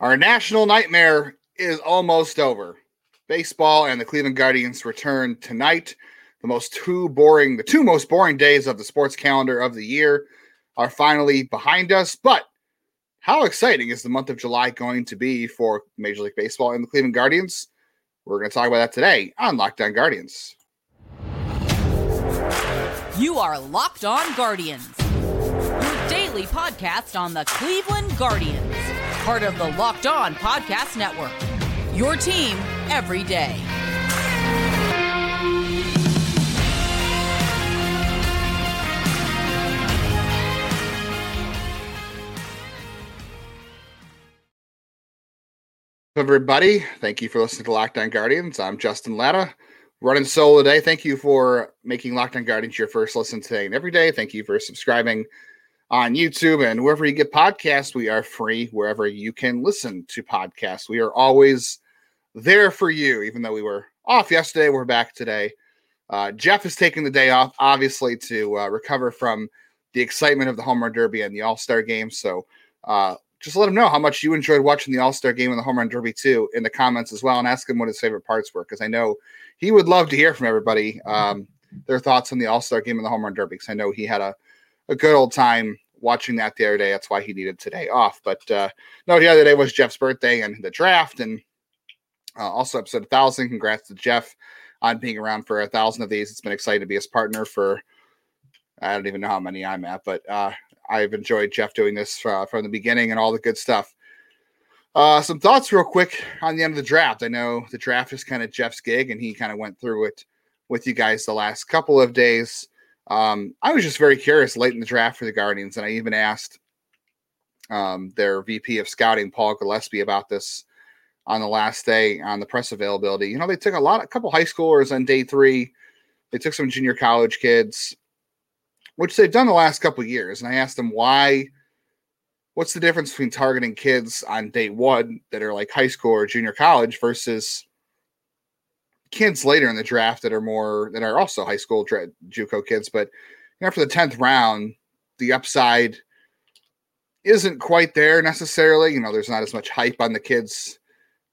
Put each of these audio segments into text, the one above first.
Our national nightmare is almost over. Baseball and the Cleveland Guardians return tonight. The most two boring, the two most boring days of the sports calendar of the year are finally behind us. But how exciting is the month of July going to be for Major League Baseball and the Cleveland Guardians? We're going to talk about that today on Locked On Guardians. You are Locked On Guardians, your daily podcast on the Cleveland Guardians, part of the Locked On Podcast Network. Your team every day. everybody. Thank you for listening to Locked On Guardians. I'm Justin Lada, running solo today. Thank you for making Locked On Guardians your first listen today and every day. Thank you for subscribing on YouTube and wherever you get podcasts. We are free wherever you can listen to podcasts. We are always there for you, even though we were off yesterday. We're back today. Uh, Jeff is taking the day off, obviously, to uh, recover from the excitement of the home run derby and the All Star game. So, uh, just let him know how much you enjoyed watching the All Star game and the home run derby too in the comments as well, and ask him what his favorite parts were because I know he would love to hear from everybody um, their thoughts on the All Star game and the home run derby because I know he had a, a good old time watching that the other day. That's why he needed today off. But uh, no, the other day was Jeff's birthday and the draft, and uh, also episode 1000. Congrats to Jeff on being around for a thousand of these. It's been exciting to be his partner for. I don't even know how many I'm at, but uh, I've enjoyed Jeff doing this uh, from the beginning and all the good stuff. Uh, some thoughts, real quick, on the end of the draft. I know the draft is kind of Jeff's gig, and he kind of went through it with you guys the last couple of days. Um, I was just very curious late in the draft for the Guardians, and I even asked um, their VP of scouting, Paul Gillespie, about this on the last day on the press availability. You know, they took a lot, a couple high schoolers on day three. They took some junior college kids which they've done the last couple years. And I asked them why, what's the difference between targeting kids on day one that are like high school or junior college versus kids later in the draft that are more that are also high school dra- JUCO kids, but after the tenth round, the upside isn't quite there necessarily. You know, there's not as much hype on the kids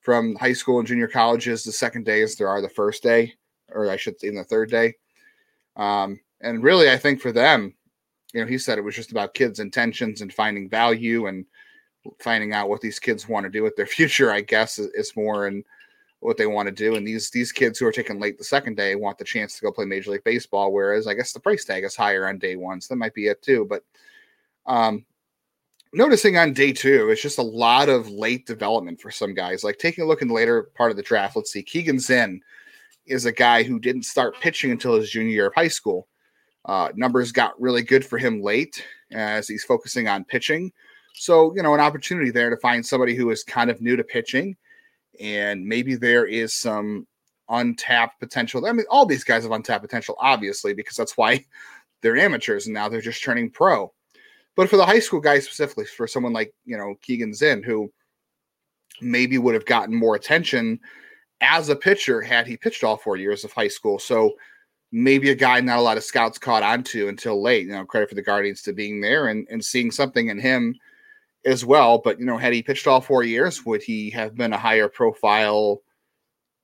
from high school and junior colleges the second day as there are the first day, or I should say, in the third day. Um, and really, I think for them, you know, he said it was just about kids' intentions and finding value and finding out what these kids want to do with their future. I guess is more and what they want to do. And these these kids who are taken late the second day want the chance to go play Major League Baseball. Whereas I guess the price tag is higher on day one, so that might be it too. But um, noticing on day two, it's just a lot of late development for some guys. Like taking a look in the later part of the draft, let's see, Keegan Zinn is a guy who didn't start pitching until his junior year of high school. Uh, numbers got really good for him late as he's focusing on pitching. So, you know, an opportunity there to find somebody who is kind of new to pitching and maybe there is some untapped potential. I mean, all these guys have untapped potential, obviously, because that's why they're amateurs and now they're just turning pro. But for the high school guys specifically, for someone like, you know, Keegan Zinn, who maybe would have gotten more attention as a pitcher had he pitched all four years of high school. So, maybe a guy not a lot of scouts caught onto until late. You know, credit for the Guardians to being there and, and seeing something in him as well. But you know, had he pitched all four years, would he have been a higher profile,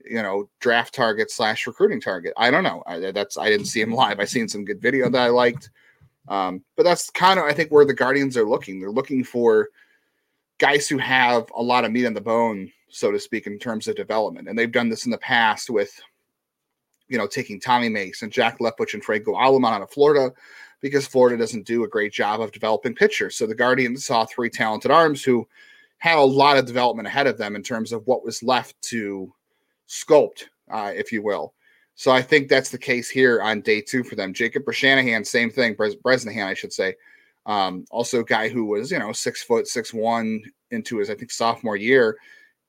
you know, draft target slash recruiting target? I don't know. I, that's I didn't see him live. I seen some good video that I liked. Um, but that's kind of I think where the Guardians are looking. They're looking for guys who have a lot of meat on the bone, so to speak, in terms of development. And they've done this in the past with you know, taking Tommy Mace and Jack Leftwich and Franco Aleman out of Florida because Florida doesn't do a great job of developing pitchers. So the Guardians saw three talented arms who had a lot of development ahead of them in terms of what was left to sculpt, uh, if you will. So I think that's the case here on day two for them. Jacob Bresnahan, same thing. Bres- Bresnahan, I should say. Um, also a guy who was, you know, six foot, six one into his, I think, sophomore year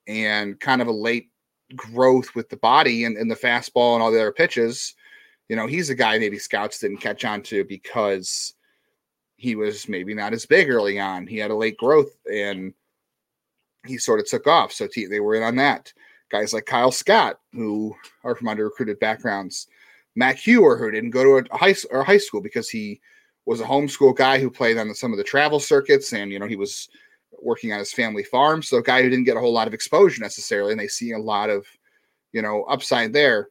and kind of a late growth with the body and, and the fastball and all the other pitches, you know, he's a guy maybe scouts didn't catch on to because he was maybe not as big early on. He had a late growth and he sort of took off. So they were in on that. Guys like Kyle Scott, who are from under recruited backgrounds, Matt Hewer, who didn't go to a high or high school because he was a homeschool guy who played on some of the travel circuits, and you know he was working on his family farm. So a guy who didn't get a whole lot of exposure necessarily, and they see a lot of, you know, upside there.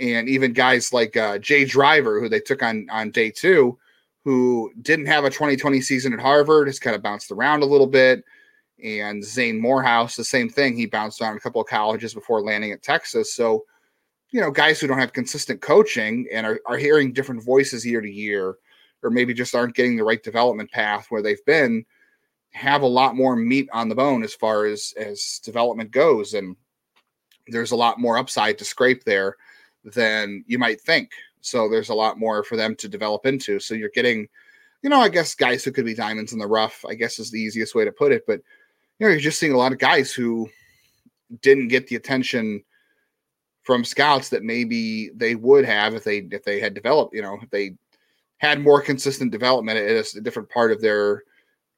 and even guys like uh, Jay Driver, who they took on on day two, who didn't have a 2020 season at Harvard, has kind of bounced around a little bit. And Zane Morehouse, the same thing. He bounced around a couple of colleges before landing at Texas. So, you know, guys who don't have consistent coaching and are, are hearing different voices year to year, or maybe just aren't getting the right development path where they've been, have a lot more meat on the bone as far as as development goes. And there's a lot more upside to scrape there than you might think. So there's a lot more for them to develop into. So you're getting, you know, I guess guys who could be diamonds in the rough, I guess is the easiest way to put it. But you know, you're just seeing a lot of guys who didn't get the attention from scouts that maybe they would have if they if they had developed, you know, if they had more consistent development at a different part of their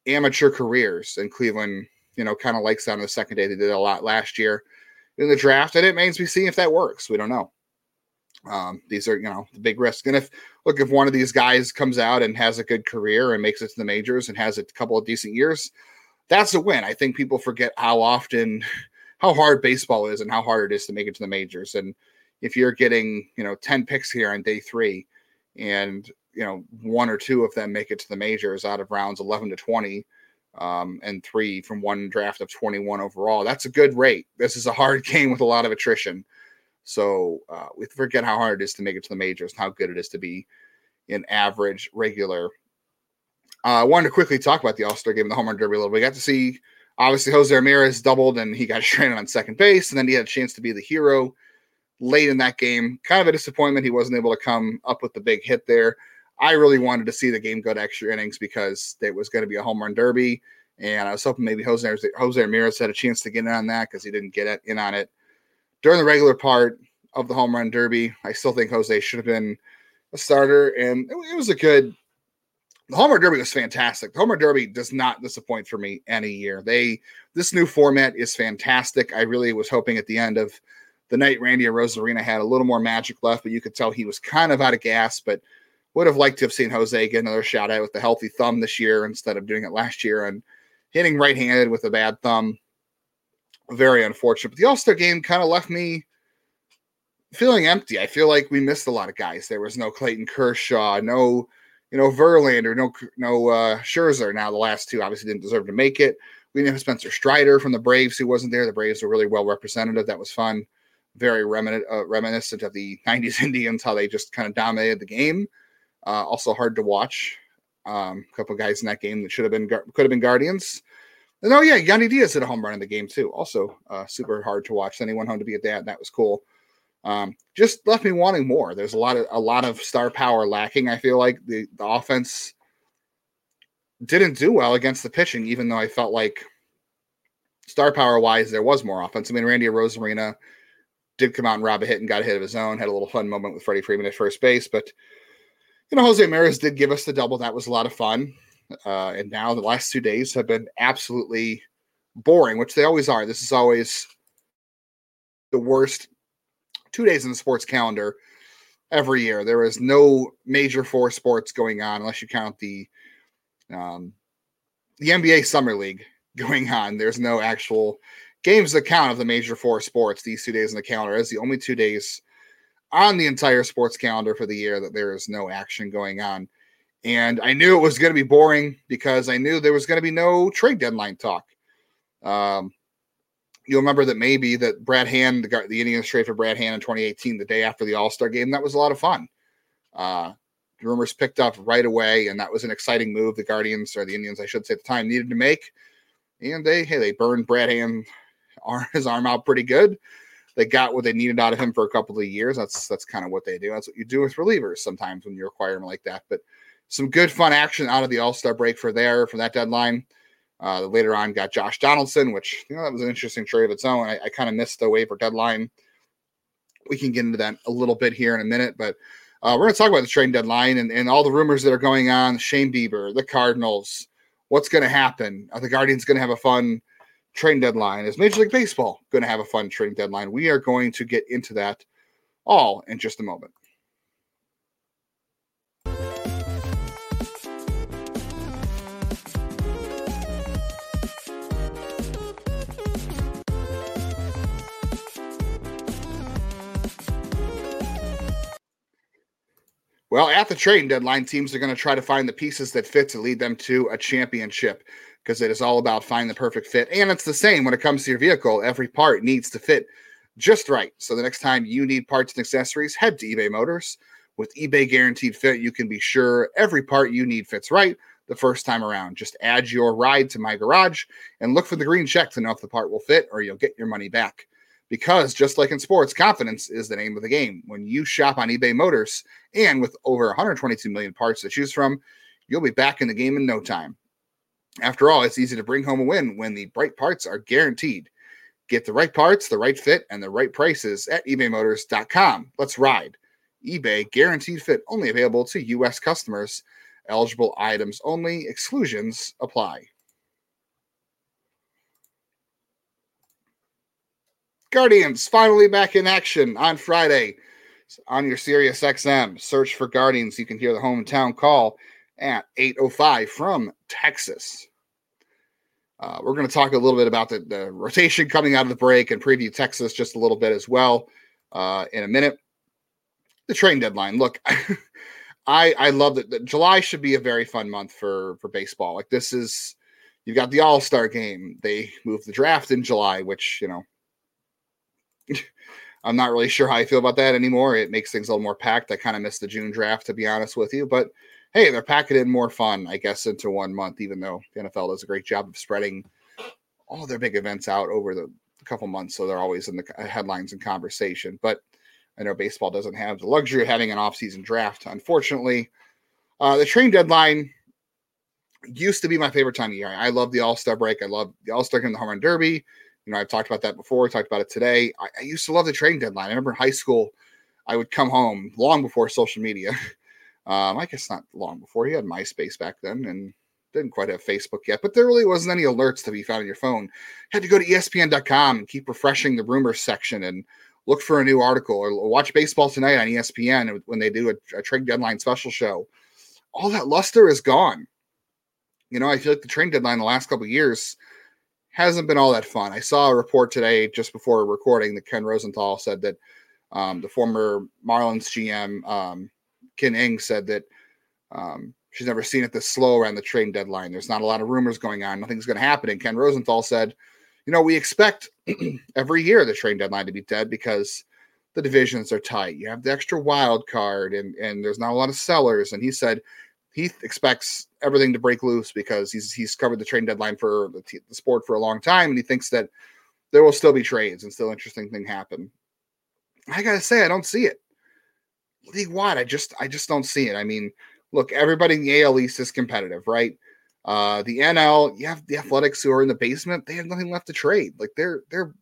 amateur careers. And Cleveland, you know, kind of likes that on the second day. They did a lot last year in the draft, and it remains to be seen if that works. We don't know. Um, these are, you know, the big risk. And if look, if one of these guys comes out and has a good career and makes it to the majors and has a couple of decent years, that's a win. I think people forget how often, how hard baseball is and how hard it is to make it to the majors. And if you're getting, you know, 10 picks here on day three and, you know, one or two of them make it to the majors out of rounds 11 to 20, um, and three from one draft of 21 overall. That's a good rate. This is a hard game with a lot of attrition. So uh, we forget how hard it is to make it to the majors and how good it is to be an average regular. Uh, I wanted to quickly talk about the All Star game, the home run derby a little. We got to see obviously Jose Ramirez doubled and he got stranded on second base, and then he had a chance to be the hero late in that game. Kind of a disappointment he wasn't able to come up with the big hit there. I really wanted to see the game go to extra innings because it was going to be a home run derby, and I was hoping maybe Jose Jose Ramirez had a chance to get in on that because he didn't get in on it during the regular part of the home run derby. I still think Jose should have been a starter, and it, was a good. The home run derby was fantastic. The home run derby does not disappoint for me any year. They this new format is fantastic. I really was hoping at the end of the night Randy Arozarena had a little more magic left, but you could tell he was kind of out of gas. But would have liked to have seen Jose get another shot at with the healthy thumb this year instead of doing it last year and hitting right-handed with a bad thumb very unfortunate. But the All Star game kind of left me feeling empty. I feel like we missed a lot of guys. There was no Clayton Kershaw, no, you know, Verlander, no, no uh, Scherzer. Now the last two obviously didn't deserve to make it. We didn't have Spencer Strider from the Braves, who wasn't there. The Braves were really well representative. That was fun. Very uh, reminiscent of the '90s Indians, how they just kind of dominated the game. Uh, also hard to watch. Um, a couple guys in that game that should have been could have been Guardians. And oh yeah, Yandy Diaz hit a home run in the game too. Also, uh, super hard to watch. Then he went home to be a dad. That was cool. Um, just left me wanting more. There's a lot of a lot of star power lacking. I feel like the the offense didn't do well against the pitching, even though I felt like star power wise there was more offense. I mean, Randy Arozarena did come out and rob a hit and got a hit of his own. Had a little fun moment with Freddie Freeman at first base, but you know Jose Ramirez did give us the double. That was a lot of fun. Uh, and now the last two days have been absolutely boring, which they always are. This is always the worst two days in the sports calendar every year. There is no major four sports going on unless you count the um, the NBA Summer League going on. There's no actual games that count of the major four sports. These two days in the calendar is the only two days on the entire sports calendar for the year that there is no action going on. And I knew it was going to be boring because I knew there was going to be no trade deadline talk. Um, you'll remember that maybe that Brad Hand, the, the Indians trade for Brad Hand in 2018, the day after the All Star game, that was a lot of fun. Uh, rumors picked up right away, and that was an exciting move. The Guardians or the Indians, I should say, at the time needed to make, and they hey they burned Brad Hand his arm out pretty good. They got what they needed out of him for a couple of years. That's that's kind of what they do. That's what you do with relievers sometimes when you acquire them like that. But some good fun action out of the All Star break for there for that deadline. Uh, later on, got Josh Donaldson, which you know that was an interesting trade of its own. I, I kind of missed the waiver deadline. We can get into that a little bit here in a minute, but uh, we're going to talk about the trade deadline and, and all the rumors that are going on. Shane Bieber, the Cardinals, what's going to happen? Are the Guardians going to have a fun trade deadline? Is Major League Baseball going to have a fun trade deadline? We are going to get into that all in just a moment. Well, at the trading deadline, teams are going to try to find the pieces that fit to lead them to a championship because it is all about finding the perfect fit. And it's the same when it comes to your vehicle. Every part needs to fit just right. So the next time you need parts and accessories, head to eBay Motors. With eBay Guaranteed Fit, you can be sure every part you need fits right the first time around. Just add your ride to my garage and look for the green check to know if the part will fit or you'll get your money back. Because just like in sports, confidence is the name of the game. When you shop on eBay Motors and with over 122 million parts to choose from, you'll be back in the game in no time. After all, it's easy to bring home a win when the bright parts are guaranteed. Get the right parts, the right fit, and the right prices at ebaymotors.com. Let's ride. eBay guaranteed fit only available to U.S. customers. Eligible items only, exclusions apply. Guardians finally back in action on Friday on your Sirius XM. Search for Guardians. You can hear the hometown call at 8.05 from Texas. Uh, we're going to talk a little bit about the, the, rotation coming out of the break and preview Texas just a little bit as well uh, in a minute. The train deadline. Look, I I love that. July should be a very fun month for for baseball. Like this is, you've got the All Star game. They moved the draft in July, which you know I'm not really sure how I feel about that anymore. It makes things a little more packed. I kind of missed the June draft, to be honest with you. But hey, they're packing in more fun, I guess, into one month, even though the NFL does a great job of spreading all their big events out over the couple months. So they're always in the headlines and conversation. But I know baseball doesn't have the luxury of having an offseason draft, unfortunately. Uh, the train deadline used to be my favorite time of year. I love the All Star break. I love the All Star game, the Home Run Derby. You know, I've talked about that before. talked about it today. I, I, used to love the trading deadline. I remember in high school, I would come home long before social media. Um, I guess not long before. He had MySpace back then and didn't quite have Facebook yet, but there really wasn't any alerts to be found on your phone. Had to go to ESPN.com and keep refreshing the rumors section and look for a new article or watch baseball tonight on ESPN when they do a, a trade deadline special show. All that luster is gone. You know, I feel like the trade deadline the last couple years – hasn't been all that fun. I saw a report today just before recording that Ken Rosenthal said that um, the former Marlins GM um, Ken Ing said that um, she's never seen it this slow around the trade deadline. There's not a lot of rumors going on. Nothing's going to happen. And Ken Rosenthal said, you know, we expect every year the trade deadline to be dead because the divisions are tight. You have the extra wild card, and and there's not a lot of sellers. And he said he expects everything to break loose because he's he's covered the trade deadline for the, t- the sport for a long time, and he thinks that there will still be trades and still interesting thing happen. I gotta say, I don't see it. League wide, I just I just don't see it. I mean, look, everybody in the AL East is competitive, right? Uh, the NL, you have the Athletics who are in the basement. They have nothing left to trade. Like they're they're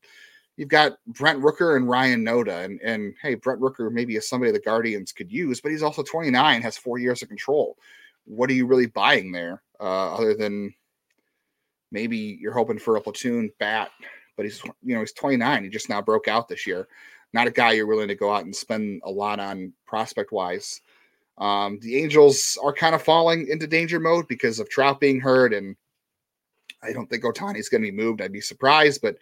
you've got Brent Rooker and Ryan Noda, and and hey, Brent Rooker maybe is somebody the Guardians could use, but he's also 29, has four years of control what are you really buying there uh, other than maybe you're hoping for a platoon bat but he's you know he's 29 he just now broke out this year not a guy you're willing to go out and spend a lot on prospect wise um, the angels are kind of falling into danger mode because of trout being hurt and i don't think Ohtani's going to be moved. I'd be surprised but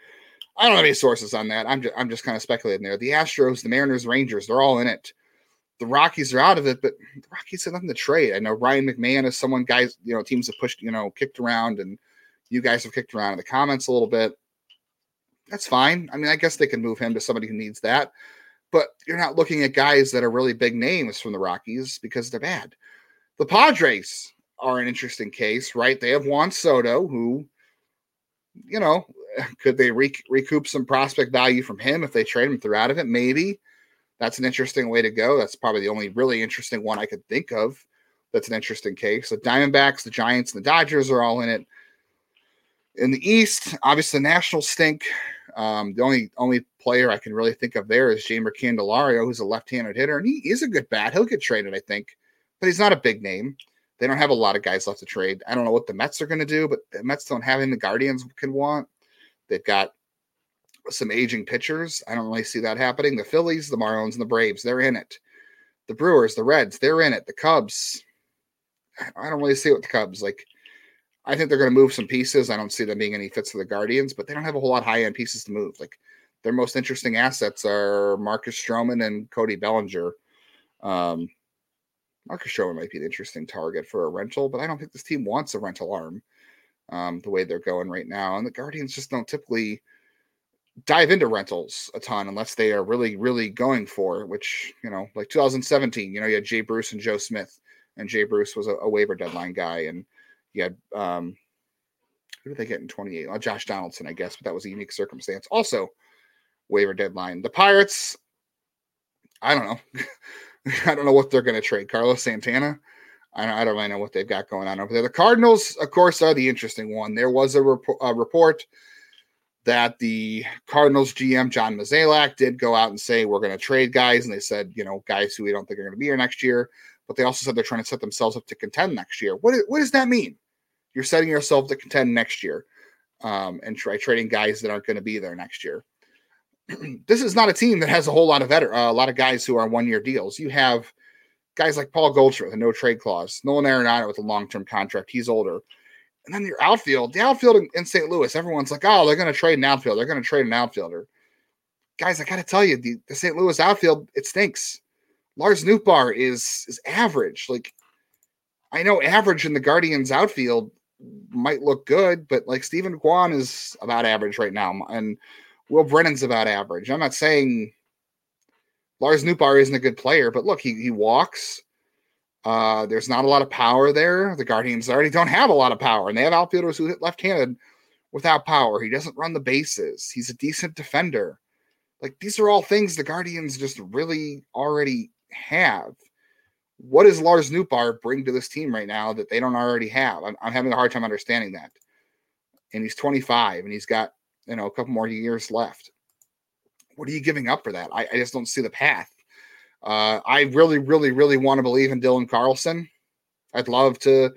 i don't have any sources on that. I'm just, I'm just kind of speculating there. The astros the mariners rangers they're all in it. The Rockies are out of it, but the Rockies have nothing to trade. I know Ryan McMahon is someone guys, you know, teams have pushed, you know, kicked around, and you guys have kicked around in the comments a little bit. That's fine. I mean, I guess they can move him to somebody who needs that, but you're not looking at guys that are really big names from the Rockies because they're bad. The Padres are an interesting case, right? They have Juan Soto, who, you know, could they re- recoup some prospect value from him if they trade him throughout of it? Maybe. That's an interesting way to go. That's probably the only really interesting one I could think of. That's an interesting case. The Diamondbacks, the Giants, and the Dodgers are all in it. In the East, obviously the Nationals stink. Um, the only only player I can really think of there is Jeimer Candelario, who's a left-handed hitter, and he is a good bat. He'll get traded, I think, but he's not a big name. They don't have a lot of guys left to trade. I don't know what the Mets are going to do, but the Mets don't have him. The Guardians can want. They've got some aging pitchers. I don't really see that happening. The Phillies, the Marlins, and the Braves, they're in it. The Brewers, the Reds, they're in it. The Cubs, I don't really see what the Cubs like. I think they're going to move some pieces. I don't see them being any fits for the Guardians, but they don't have a whole lot high end pieces to move. Like their most interesting assets are Marcus Stroman and Cody Bellinger. Um, Marcus Stroman might be an interesting target for a rental, but I don't think this team wants a rental arm um, the way they're going right now. And the Guardians just don't typically dive into rentals a ton unless they are really, really going for it, which, you know, like 2017, you know, you had Jay Bruce and Joe Smith, and Jay Bruce was a, a waiver deadline guy. And you had, um, who did they get in 28? Well, Josh Donaldson, I guess, but that was a unique circumstance. Also, waiver deadline. The Pirates, I don't know. I don't know what they're going to trade. Carlos Santana. I don't, I don't really know what they've got going on over there. The Cardinals, of course, are the interesting one. There was a, rep- a report that the Cardinals GM John Mozeliak did go out and say we're going to trade guys, and they said you know guys who we don't think are going to be here next year. But they also said they're trying to set themselves up to contend next year. What what does that mean? You're setting yourself to contend next year, um, and try trading guys that aren't going to be there next year. this is not a team that has a whole lot of veter- uh, a lot of guys who are one year deals. You have guys like Paul Goldschmidt with a no trade clause, Nolan Arenado with a long term contract. He's older. And then your outfield, the outfield in, in St. Louis, everyone's like, oh, they're going to trade an outfield. They're going to trade an outfielder. Guys, I got to tell you, the, the St. Louis outfield, it stinks. Lars Nootbaar is is average. Like, I know average in the Guardians outfield might look good, but like Steven Kwan is about average right now. And Will Brennan's about average. I'm not saying Lars Nootbaar isn't a good player, but look, he, he walks. Uh, there's not a lot of power there. The Guardians already don't have a lot of power, and they have outfielders who hit left-handed without power. He doesn't run the bases. He's a decent defender. Like these are all things the Guardians just really already have. What does Lars Nootbaar bring to this team right now that they don't already have? I'm, I'm having a hard time understanding that. And he's 25, and he's got you know a couple more years left. What are you giving up for that? I, I just don't see the path. Uh, I really, really, really want to believe in Dylan Carlson. I'd love to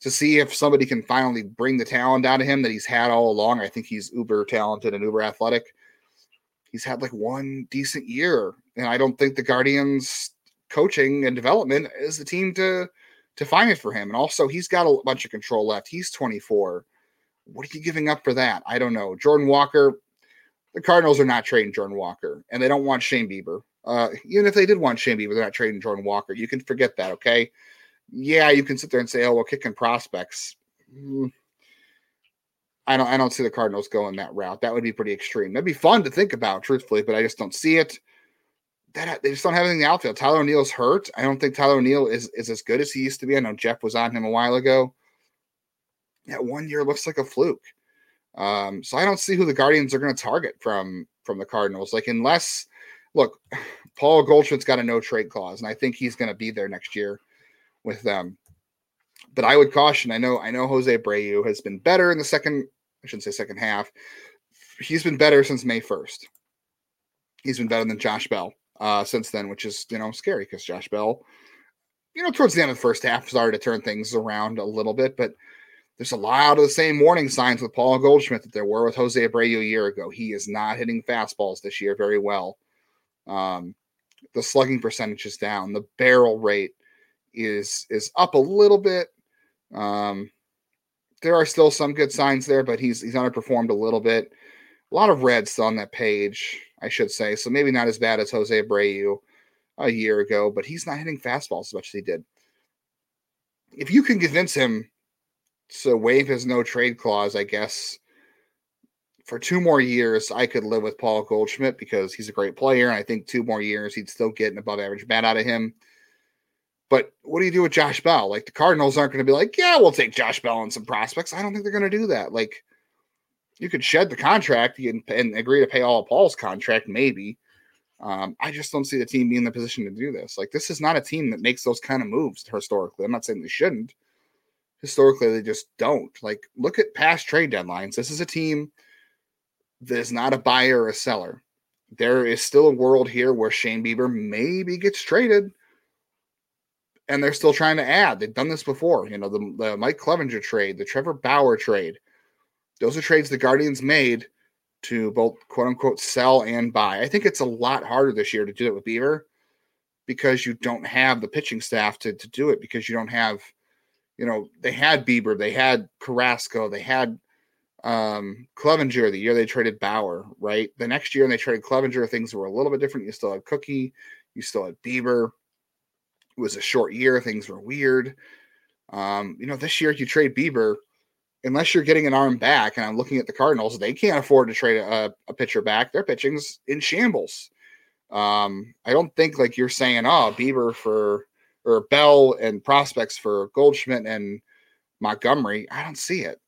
to see if somebody can finally bring the talent out of him that he's had all along. I think he's uber talented and uber athletic. He's had like one decent year, and I don't think the Guardians coaching and development is the team to to find it for him. And also, he's got a bunch of control left. He's 24. What are you giving up for that? I don't know. Jordan Walker, the Cardinals are not trading Jordan Walker, and they don't want Shane Bieber. Uh, even if they did want Shane Bieber, they're not trading Jordan Walker. You can forget that, okay? Yeah, you can sit there and say, "Oh, we're kicking prospects." Mm. I don't. I don't see the Cardinals going that route. That would be pretty extreme. That'd be fun to think about, truthfully, but I just don't see it. That they just don't have anything in the outfield. Tyler O'Neill's hurt. I don't think Tyler O'Neill is is as good as he used to be. I know Jeff was on him a while ago. That one year looks like a fluke. Um, so I don't see who the Guardians are going to target from from the Cardinals. Like unless look, Paul Goldschmidt's got a no trade clause, and I think he's going to be there next year with them. But I would caution. I know I know Jose Abreu has been better in the second. I shouldn't say second half. He's been better since May first. He's been better than Josh Bell uh, since then, which is you know scary because Josh Bell, you know, towards the end of the first half started to turn things around a little bit, but there's a lot of the same warning signs with Paul Goldschmidt that there were with Jose Abreu a year ago. He is not hitting fastballs this year very well. Um, the slugging percentage is down. The barrel rate is is up a little bit. Um, there are still some good signs there, but he's he's underperformed a little bit. A lot of reds on that page, I should say. So maybe not as bad as Jose Abreu a year ago, but he's not hitting fastballs as much as he did. If you can convince him to waive his no trade clause, I guess for two more years, I could live with Paul Goldschmidt because he's a great player. And I think two more years, he'd still get an above average bat out of him. But what do you do with Josh Bell? Like the Cardinals aren't going to be like, yeah, we'll take Josh Bell and some prospects. I don't think they're going to do that. Like you could shed the contract and, and agree to pay all of Paul's contract, maybe. Um, I just don't see the team being in the position to do this. Like this is not a team that makes those kind of moves historically. I'm not saying they shouldn't historically they just don't. Like look at past trade deadlines. This is a team that is not a buyer or a seller. There is still a world here where Shane Bieber maybe gets traded and they're still trying to add. They've done this before. You know, the, the Mike Clevinger trade, the Trevor Bauer trade. Those are trades the Guardians made to both quote unquote sell and buy. I think it's a lot harder this year to do it with Bieber because you don't have the pitching staff to, to do it because you don't have – you know, they had Bieber, they had Carrasco, they had um Clevinger the year they traded Bauer, right? The next year they traded Clevinger, things were a little bit different. You still had Cookie, you still had Bieber. It was a short year. Things were weird. Um, you know, this year you trade Bieber, unless you're getting an arm back, and I'm looking at the Cardinals, they can't afford to trade a, a pitcher back. Their pitching's in shambles. Um, I don't think like you're saying, oh, Bieber for or Bell and prospects for Goldschmidt and Montgomery. I don't see it.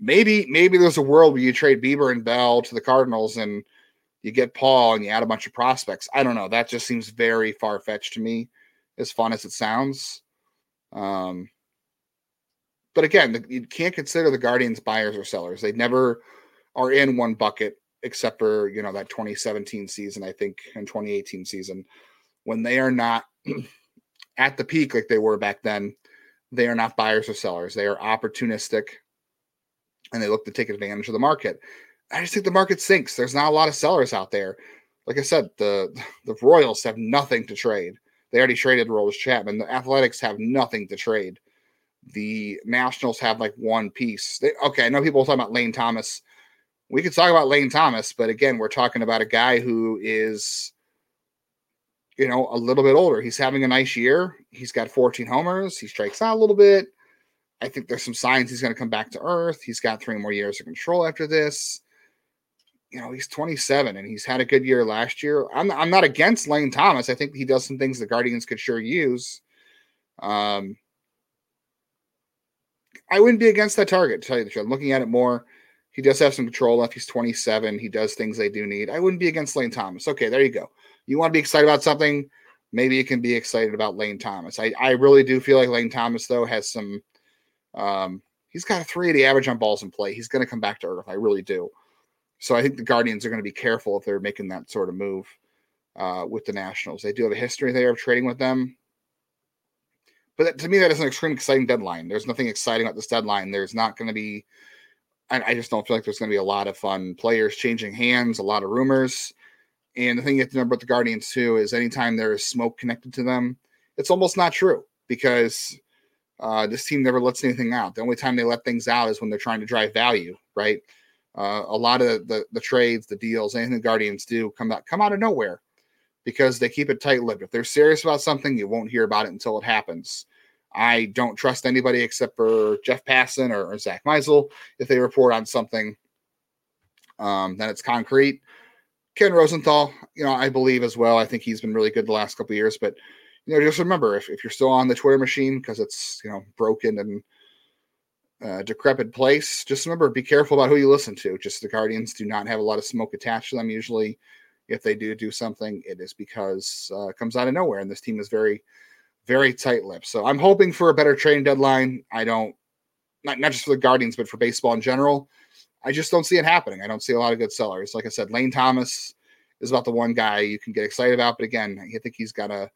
Maybe maybe there's a world where you trade Bieber and Bell to the Cardinals and you get Paul and you add a bunch of prospects. I don't know. That just seems very far fetched to me, as fun as it sounds. Um, but again, you can't consider the Guardians buyers or sellers. They never are in one bucket except for you know that 2017 season, I think, and 2018 season, when they are not at the peak like they were back then. They are not buyers or sellers. They are opportunistic, and they look to take advantage of the market. I just think the market sinks. There's not a lot of sellers out there. Like I said, the the Royals have nothing to trade. They already traded Aroldis Chapman. The Athletics have nothing to trade. The Nationals have like one piece. They, okay, I know people talk about Lane Thomas. We could talk about Lane Thomas, but again, we're talking about a guy who is, you know, a little bit older. He's having a nice year. He's got 14 homers. He strikes out a little bit. I think there's some signs he's going to come back to earth. He's got three more years of control after this you know, he's 27 and he's had a good year last year. I'm I'm not against Lane Thomas. I think he does some things the Guardians could sure use. Um, I wouldn't be against that target, to tell you the truth. I'm looking at it more. He does have some control left. He's 27. He does things they do need. I wouldn't be against Lane Thomas. Okay, there you go. You want to be excited about something? Maybe you can be excited about Lane Thomas. I, I really do feel like Lane Thomas, though, has some um, he's got a 380 average on balls in play. He's going to come back to earth. I really do. So I think the Guardians are going to be careful if they're making that sort of move uh, with the Nationals. They do have a history there of trading with them. But to me, that is an extremely exciting deadline. There's nothing exciting about this deadline. There's not going to be, I, I just don't feel like there's going to be a lot of fun players changing hands, a lot of rumors. And the thing you have to remember about the Guardians, too, is anytime there is smoke connected to them, it's almost not true because uh, this team never lets anything out. The only time they let things out is when they're trying to drive value, right? Uh, a lot of the the trades, the deals, anything the Guardians do come out come out of nowhere because they keep it tight lipped. If they're serious about something, you won't hear about it until it happens. I don't trust anybody except for Jeff Passan or, or Zach Meisel. If they report on something, um, then it's concrete. Ken Rosenthal, you know, I believe as well. I think he's been really good the last couple years. But you know, just remember if, if you're still on the Twitter machine because it's you know broken and uh, decrepit place. Just remember, be careful about who you listen to. Just the Guardians do not have a lot of smoke attached to them. Usually, if they do do something, it is because uh, it comes out of nowhere, and this team is very, very tight-lipped. So I'm hoping for a better trading deadline. I don't, not not just for the Guardians, but for baseball in general. I just don't see it happening. I don't see a lot of good sellers. Like I said, Lane Thomas is about the one guy you can get excited about, but again, I think he's got a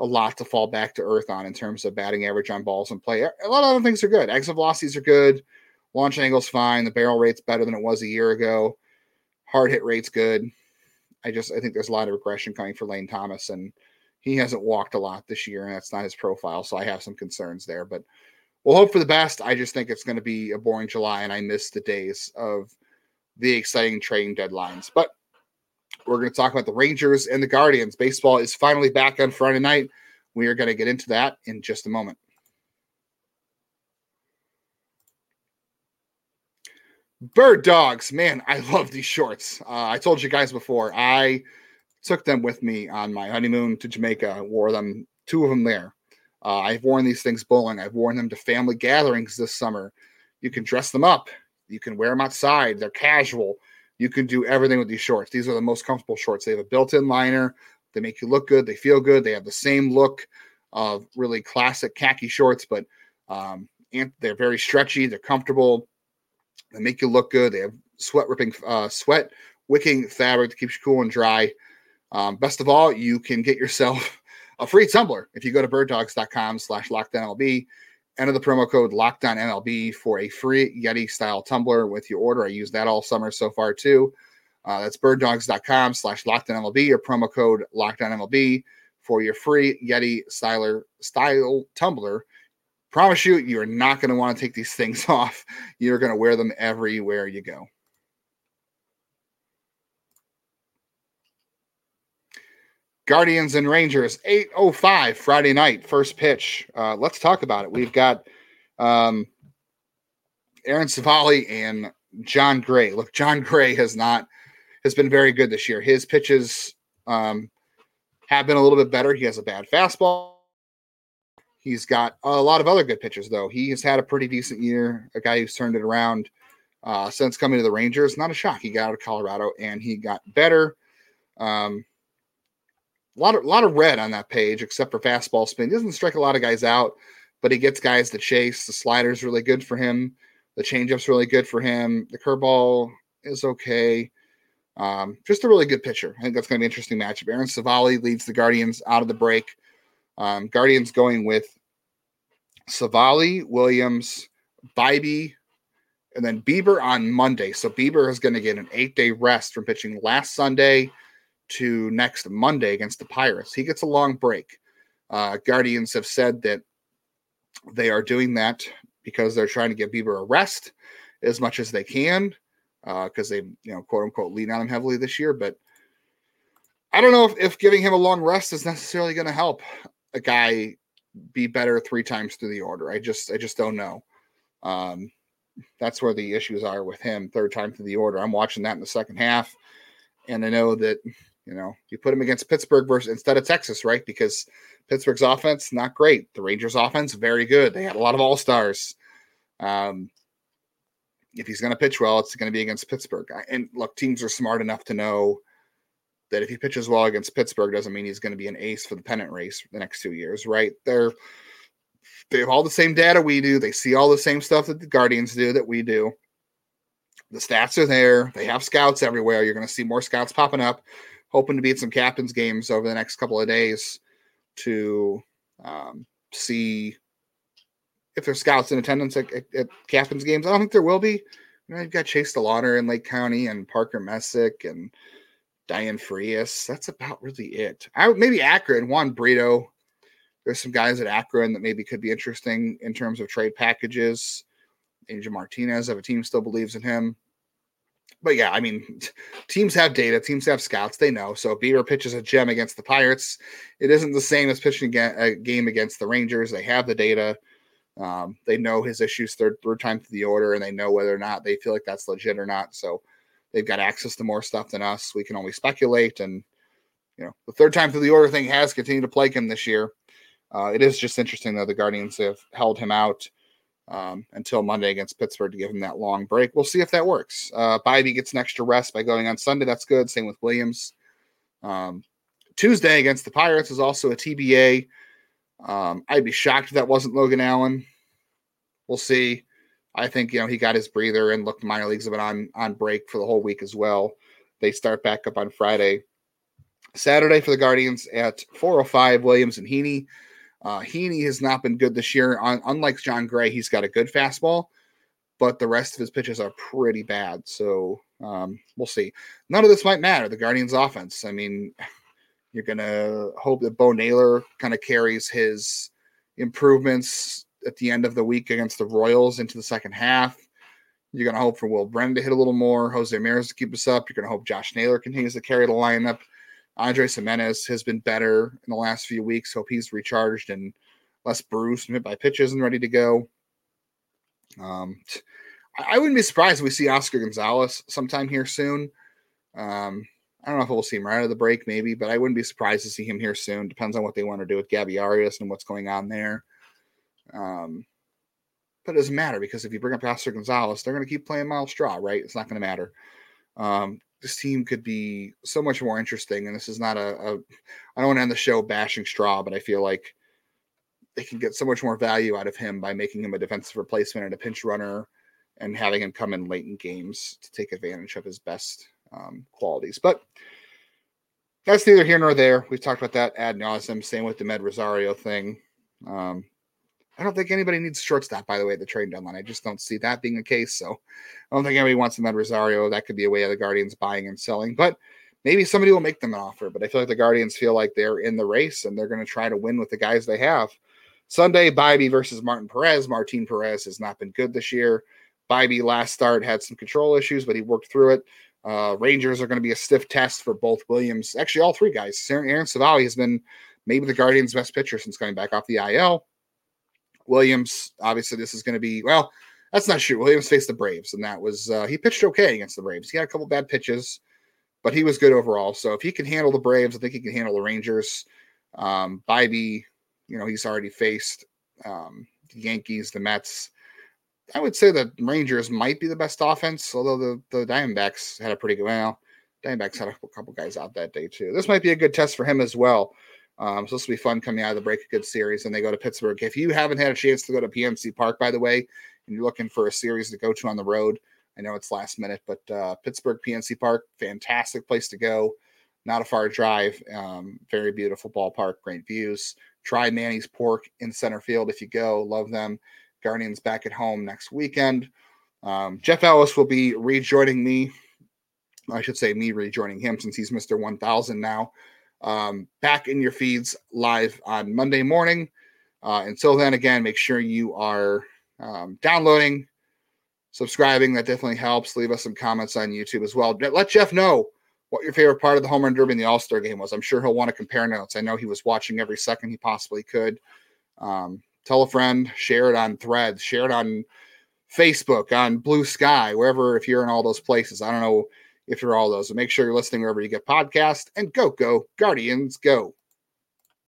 a lot to fall back to earth on in terms of batting average on balls and play. A lot of other things are good. Exit velocities are good. Launch angle's fine. The barrel rate's better than it was a year ago. Hard hit rate's good. I just I think there's a lot of regression coming for Lane Thomas, and he hasn't walked a lot this year, and that's not his profile. So I have some concerns there. But we'll hope for the best. I just think it's going to be a boring July, and I miss the days of the exciting trading deadlines. But we're going to talk about the Rangers and the Guardians. Baseball is finally back on Friday night. We are going to get into that in just a moment. Bird dogs, man, I love these shorts. Uh, I told you guys before, I took them with me on my honeymoon to Jamaica. wore them, two of them there. Uh, I've worn these things bowling. I've worn them to family gatherings this summer. You can dress them up. You can wear them outside. They're casual. You can do everything with these shorts. These are the most comfortable shorts. They have a built-in liner. They make you look good. They feel good. They have the same look of really classic khaki shorts, but um, they're very stretchy. They're comfortable. They make you look good. They have sweat ripping, uh, sweat wicking fabric that keeps you cool and dry. Um, best of all, you can get yourself a free tumbler if you go to birddogs.com slash lockedonmlb Enter the promo code Locked On MLB for a free Yeti style tumbler with your order. I use that all summer so far too. Uh, that's birddogs.com slash locked on MLB or promo code Locked On MLB for your free Yeti styler style tumbler. Promise you, you're not going to want to take these things off. You're going to wear them everywhere you go. Guardians and Rangers, 8.05 Friday night, first pitch. Uh, let's talk about it. We've got um, Aaron Civale and Jon Gray. Look, Jon Gray has not has been very good this year. His pitches um, have been a little bit better. He has a bad fastball. He's got a lot of other good pitchers, though. He has had a pretty decent year. A guy who's turned it around uh, since coming to the Rangers. Not a shock. He got out of Colorado and he got better. Um, a lot of lot of red on that page, except for fastball spin. He doesn't strike a lot of guys out, but he gets guys to chase. The slider's really good for him. The changeup's really good for him. The curveball is okay. Um, just a really good pitcher. I think that's going to be an interesting matchup. Aaron Civale leads the Guardians out of the break. Um, Guardians going with Savali, Williams, Bibee, and then Bieber on Monday. So Bieber is going to get an eight day rest from pitching last Sunday to next Monday against the Pirates. He gets a long break. Uh, Guardians have said that they are doing that because they're trying to give Bieber a rest as much as they can because uh, they, you know, quote unquote, lean on him heavily this year. But I don't know if, if giving him a long rest is necessarily going to help a guy be better three times through the order. I just, I just don't know. Um, that's where the issues are with him. Third time through the order. I'm watching that in the second half, and I know that you know you put him against Pittsburgh versus instead of Texas, right? Because Pittsburgh's offense not great. The Rangers' offense very good. They had a lot of all stars. Um, if he's going to pitch well, it's going to be against Pittsburgh. And look, teams are smart enough to know that if he pitches well against Pittsburgh, doesn't mean he's going to be an ace for the pennant race the next two years, right? They're they have all the same data we do. They see all the same stuff that the Guardians do that we do. The stats are there. They have scouts everywhere. You're going to see more scouts popping up, hoping to be beat some captains games over the next couple of days to um, see if there's scouts in attendance at, at, at, captains games. I don't think there will be. You know, you've got Chase DeLauter in Lake County and Parker Messick and Dayan Frias. That's about really it. I maybe Akron, Juan Brito. There's some guys at Akron that maybe could be interesting in terms of trade packages. Angel Martinez, if a team still believes in him. But yeah, I mean, teams have data, teams have scouts, they know. So Bieber pitches a gem against the Pirates, it isn't the same as pitching a game against the Rangers. They have the data. Um, they know his issues third third time through the order, and they know whether or not they feel like that's legit or not. So they've got access to more stuff than us. We can only speculate, and you know, the third time through the order thing has continued to plague him this year. Uh, it is just interesting though the Guardians have held him out um, until Monday against Pittsburgh to give him that long break. We'll see if that works. Uh, Bibee gets an extra rest by going on Sunday. That's good. Same with Williams. Um, Tuesday against the Pirates is also a TBA. Um, I'd be shocked if that wasn't Logan Allen. We'll see. I think you know he got his breather and looked minor leagues have been on on break for the whole week as well. They start back up on Friday. Saturday for the Guardians at 405 Williams and Heaney. Uh, Heaney has not been good this year. Un- unlike Jon Gray, he's got a good fastball, but the rest of his pitches are pretty bad. So um, we'll see. None of this might matter. The Guardians' offense. I mean, you're gonna hope that Bo Naylor kind of carries his improvements at the end of the week against the Royals into the second half. You're gonna hope for Will Brennan to hit a little more, Jose Ramirez to keep us up. You're gonna hope Josh Naylor continues to carry the lineup. Andres Gimenez has been better in the last few weeks. Hope he's recharged and less bruised and hit by pitches and ready to go. Um, I wouldn't be surprised if we see Oscar Gonzalez sometime here soon. Um, I don't know if we'll see him right out of the break, maybe, but I wouldn't be surprised to see him here soon. Depends on what they want to do with Gabby Arias and what's going on there. Um, but it doesn't matter because if you bring up Oscar Gonzalez, they're going to keep playing Myles Straw, right? It's not going to matter. Um, this team could be so much more interesting. And this is not a, a I don't want to end the show bashing Straw, but I feel like they can get so much more value out of him by making him a defensive replacement and a pinch runner and having him come in late in games to take advantage of his best um, qualities. But that's neither here nor there. We've talked about that ad nauseum. Same with the Med Rosario thing. Um, I don't think anybody needs shortstop, by the way, at the trade deadline. I just don't see that being the case. So I don't think anybody wants Med Rosario. That could be a way of the Guardians buying and selling. But maybe somebody will make them an offer. But I feel like the Guardians feel like they're in the race and they're going to try to win with the guys they have. Sunday, Bibee versus Martin Perez. Martin Perez has not been good this year. Bibee last start had some control issues, but he worked through it. Uh, Rangers are going to be a stiff test for both Williams. Actually, all three guys. Aaron Civale has been maybe the Guardians' best pitcher since coming back off the IL. Williams, obviously, this is going to be well. That's not true. Williams faced the Braves, and that was uh, he pitched okay against the Braves. He had a couple bad pitches, but he was good overall. So if he can handle the Braves, I think he can handle the Rangers. Um, Bibee, you know, he's already faced um, the Yankees, the Mets. I would say the Rangers might be the best offense, although the, the Diamondbacks had a pretty good well. Diamondbacks had a couple guys out that day too. This might be a good test for him as well. Um, so this will be fun coming out of the break. A good series, and they go to Pittsburgh. If you haven't had a chance to go to PNC Park, by the way, and you're looking for a series to go to on the road, I know it's last minute, but uh, Pittsburgh PNC Park, fantastic place to go. Not a far drive. Um, very beautiful ballpark, great views. Try Manny's Pork in center field if you go. Love them. Guardians back at home next weekend. Um, Jeff Ellis will be rejoining me. I should say me rejoining him since he's Mr. 1000 now. Um, back in your feeds live on Monday morning. Uh, until then, again, make sure you are um, downloading, subscribing. That definitely helps. Leave us some comments on YouTube as well. Let Jeff know what your favorite part of the home run derby and the All Star game was. I'm sure he'll want to compare notes. I know he was watching every second he possibly could. Um, tell a friend, share it on threads, share it on Facebook, on Blue Sky, wherever, if you're in all those places. I don't know if you're all those, but make sure you're listening wherever you get podcasts and go, go, Guardians, go.